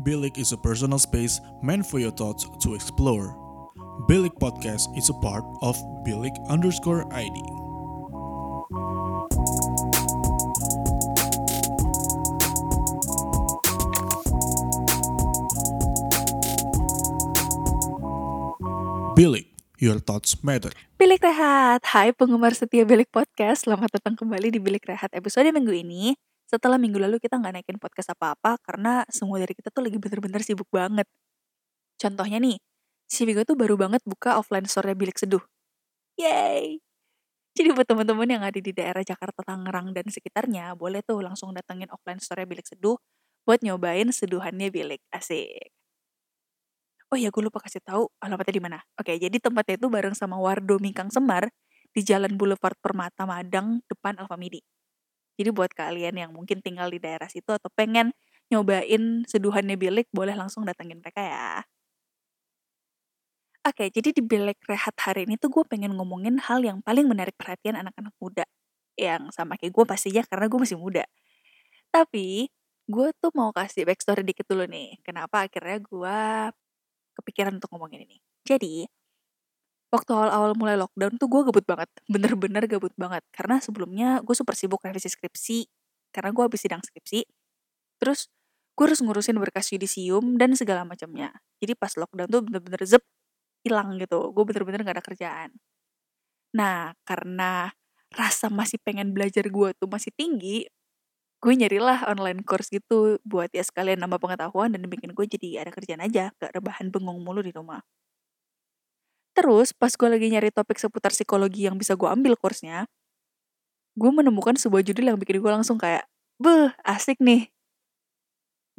Bilik is a personal space meant for your thoughts to explore. Bilik Podcast is a part of Bilik underscore ID. Bilik, your thoughts matter. Bilik Rehat, hai penggemar setia Bilik Podcast, selamat datang kembali di Bilik Rehat episode minggu ini. Setelah minggu lalu kita nggak naikin podcast apa-apa karena semua dari kita tuh lagi bener-bener sibuk banget. Contohnya nih, si Vigo tuh baru banget buka offline store Bilik Seduh. Yay! Jadi buat teman-teman yang ada di daerah Jakarta, Tangerang, dan sekitarnya, boleh tuh langsung datengin offline store Bilik Seduh buat nyobain seduhannya Bilik. Asik. Oh iya, gue lupa kasih tahu alamatnya di mana. Oke, jadi tempatnya itu bareng sama Wardo Mingkang Semar di Jalan Boulevard Permata Madang depan Alfamidi. Jadi buat kalian yang mungkin tinggal di daerah situ atau pengen nyobain seduhannya Bilik, boleh langsung datengin mereka ya. Oke, jadi di Bilik Rehat hari ini tuh gue pengen ngomongin hal yang paling menarik perhatian anak-anak muda. Yang sama kayak gue pastinya karena gue masih muda. Tapi, gue tuh mau kasih backstory dikit dulu nih. Kenapa akhirnya gue kepikiran untuk ngomongin ini. Jadi, waktu awal-awal mulai lockdown tuh gue gabut banget. Bener-bener gabut banget. Karena sebelumnya gue super sibuk revisi skripsi. Karena gue habis sidang skripsi. Terus, gue harus ngurusin berkas yudisium dan segala macamnya. Jadi pas lockdown tuh bener-bener zep, hilang gitu. Gue bener-bener gak ada kerjaan. Nah, karena rasa masih pengen belajar gue tuh masih tinggi, gue nyarilah online course gitu buat ya sekalian nambah pengetahuan dan bikin gue jadi ada kerjaan aja, gak rebahan bengong mulu di rumah. Terus pas gue lagi nyari topik seputar psikologi yang bisa gue ambil course-nya, gue menemukan sebuah judul yang bikin gue langsung kayak, beh asik nih.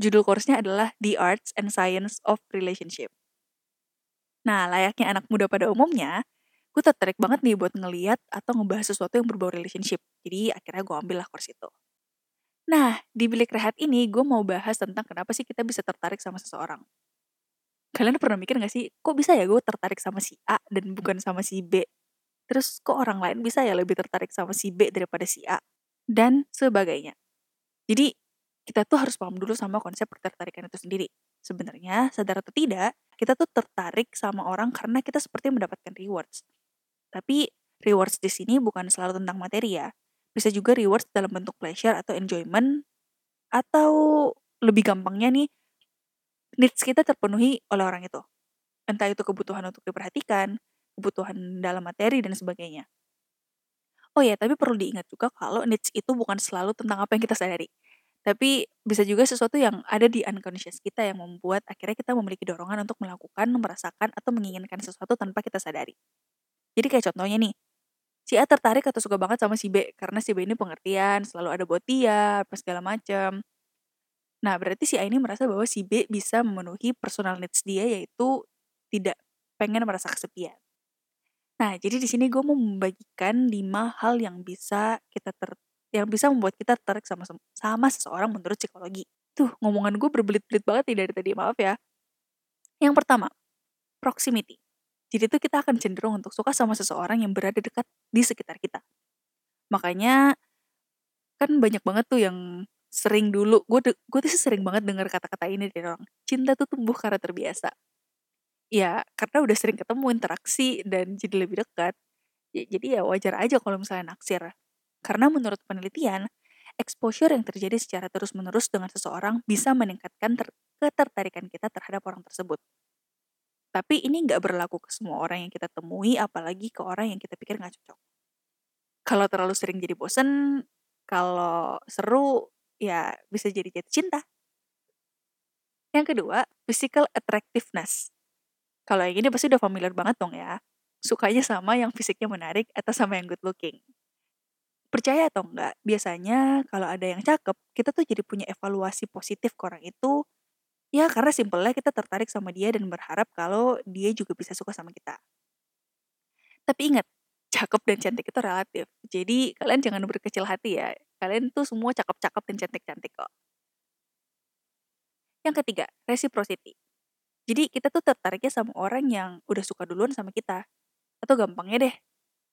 Judul course-nya adalah The Arts and Science of Relationship. Nah, layaknya anak muda pada umumnya, gue tertarik banget nih buat ngeliat atau ngebahas sesuatu yang berbau relationship. Jadi akhirnya gue ambil lah course itu. Nah, di bilik rehat ini gue mau bahas tentang kenapa sih kita bisa tertarik sama seseorang. Kalian pernah mikir gak sih, kok bisa ya gue tertarik sama si A dan bukan sama si B? Terus kok orang lain bisa ya lebih tertarik sama si B daripada si A? Dan sebagainya. Jadi, kita tuh harus paham dulu sama konsep ketertarikan itu sendiri. Sebenarnya, sadar atau tidak, kita tuh tertarik sama orang karena kita seperti mendapatkan rewards. Tapi, rewards di sini bukan selalu tentang materi ya, bisa juga rewards dalam bentuk pleasure atau enjoyment atau lebih gampangnya nih needs kita terpenuhi oleh orang itu entah itu kebutuhan untuk diperhatikan kebutuhan dalam materi dan sebagainya oh ya tapi perlu diingat juga kalau needs itu bukan selalu tentang apa yang kita sadari tapi bisa juga sesuatu yang ada di unconscious kita yang membuat akhirnya kita memiliki dorongan untuk melakukan, merasakan, atau menginginkan sesuatu tanpa kita sadari. Jadi kayak contohnya nih, si A tertarik atau suka banget sama si B karena si B ini pengertian, selalu ada buat dia, apa segala macam. Nah, berarti si A ini merasa bahwa si B bisa memenuhi personal needs dia yaitu tidak pengen merasa kesepian. Nah, jadi di sini gue mau membagikan lima hal yang bisa kita ter yang bisa membuat kita tertarik sama sama seseorang menurut psikologi. Tuh, ngomongan gue berbelit-belit banget nih dari tadi, maaf ya. Yang pertama, proximity. Jadi itu kita akan cenderung untuk suka sama seseorang yang berada dekat di sekitar kita. Makanya kan banyak banget tuh yang sering dulu gue gue tuh sering banget dengar kata-kata ini dari orang cinta tuh tumbuh karena terbiasa. Ya karena udah sering ketemu interaksi dan jadi lebih dekat. Ya, jadi ya wajar aja kalau misalnya naksir. Karena menurut penelitian exposure yang terjadi secara terus-menerus dengan seseorang bisa meningkatkan ter ketertarikan kita terhadap orang tersebut. Tapi ini nggak berlaku ke semua orang yang kita temui, apalagi ke orang yang kita pikir nggak cocok. Kalau terlalu sering jadi bosen, kalau seru, ya bisa jadi jatuh cinta. Yang kedua, physical attractiveness. Kalau yang ini pasti udah familiar banget dong ya. Sukanya sama yang fisiknya menarik atau sama yang good looking. Percaya atau enggak, biasanya kalau ada yang cakep, kita tuh jadi punya evaluasi positif ke orang itu Ya karena simpelnya kita tertarik sama dia dan berharap kalau dia juga bisa suka sama kita. Tapi ingat, cakep dan cantik itu relatif. Jadi kalian jangan berkecil hati ya. Kalian tuh semua cakep-cakep dan cantik-cantik kok. Yang ketiga, reciprocity. Jadi kita tuh tertariknya sama orang yang udah suka duluan sama kita. Atau gampangnya deh,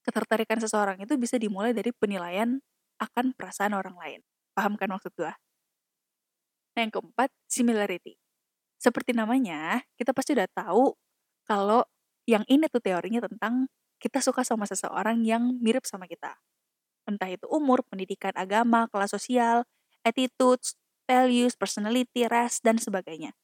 ketertarikan seseorang itu bisa dimulai dari penilaian akan perasaan orang lain. Paham kan maksud gue? Nah yang keempat, similarity. Seperti namanya, kita pasti udah tahu kalau yang ini tuh teorinya tentang kita suka sama seseorang yang mirip sama kita. Entah itu umur, pendidikan, agama, kelas sosial, attitudes, values, personality, ras, dan sebagainya.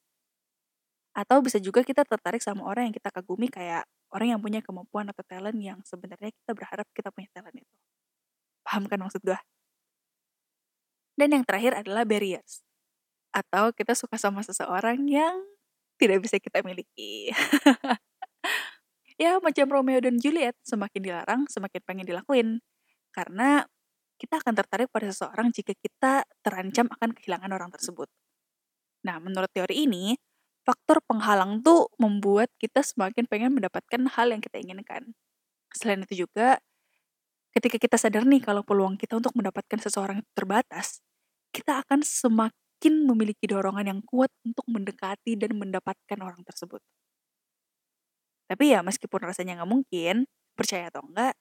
Atau bisa juga kita tertarik sama orang yang kita kagumi kayak orang yang punya kemampuan atau talent yang sebenarnya kita berharap kita punya talent itu. Paham kan maksud gue? Dan yang terakhir adalah barriers. Atau kita suka sama seseorang yang tidak bisa kita miliki. ya macam Romeo dan Juliet, semakin dilarang, semakin pengen dilakuin. Karena kita akan tertarik pada seseorang jika kita terancam akan kehilangan orang tersebut. Nah, menurut teori ini, faktor penghalang tuh membuat kita semakin pengen mendapatkan hal yang kita inginkan. Selain itu juga, ketika kita sadar nih kalau peluang kita untuk mendapatkan seseorang itu terbatas, kita akan semakin memiliki dorongan yang kuat untuk mendekati dan mendapatkan orang tersebut. Tapi ya meskipun rasanya nggak mungkin, percaya atau enggak,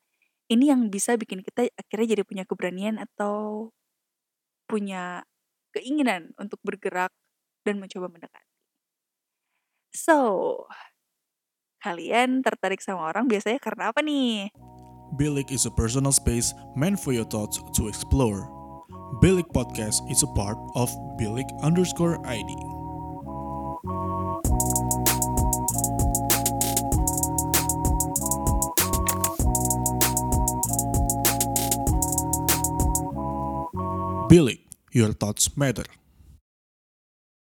ini yang bisa bikin kita akhirnya jadi punya keberanian atau punya keinginan untuk bergerak dan mencoba mendekati. So, kalian tertarik sama orang biasanya karena apa nih? Bilik is a personal space meant for your thoughts to explore. Bilik Podcast is a part of Bilik underscore ID. Bilik, your thoughts matter.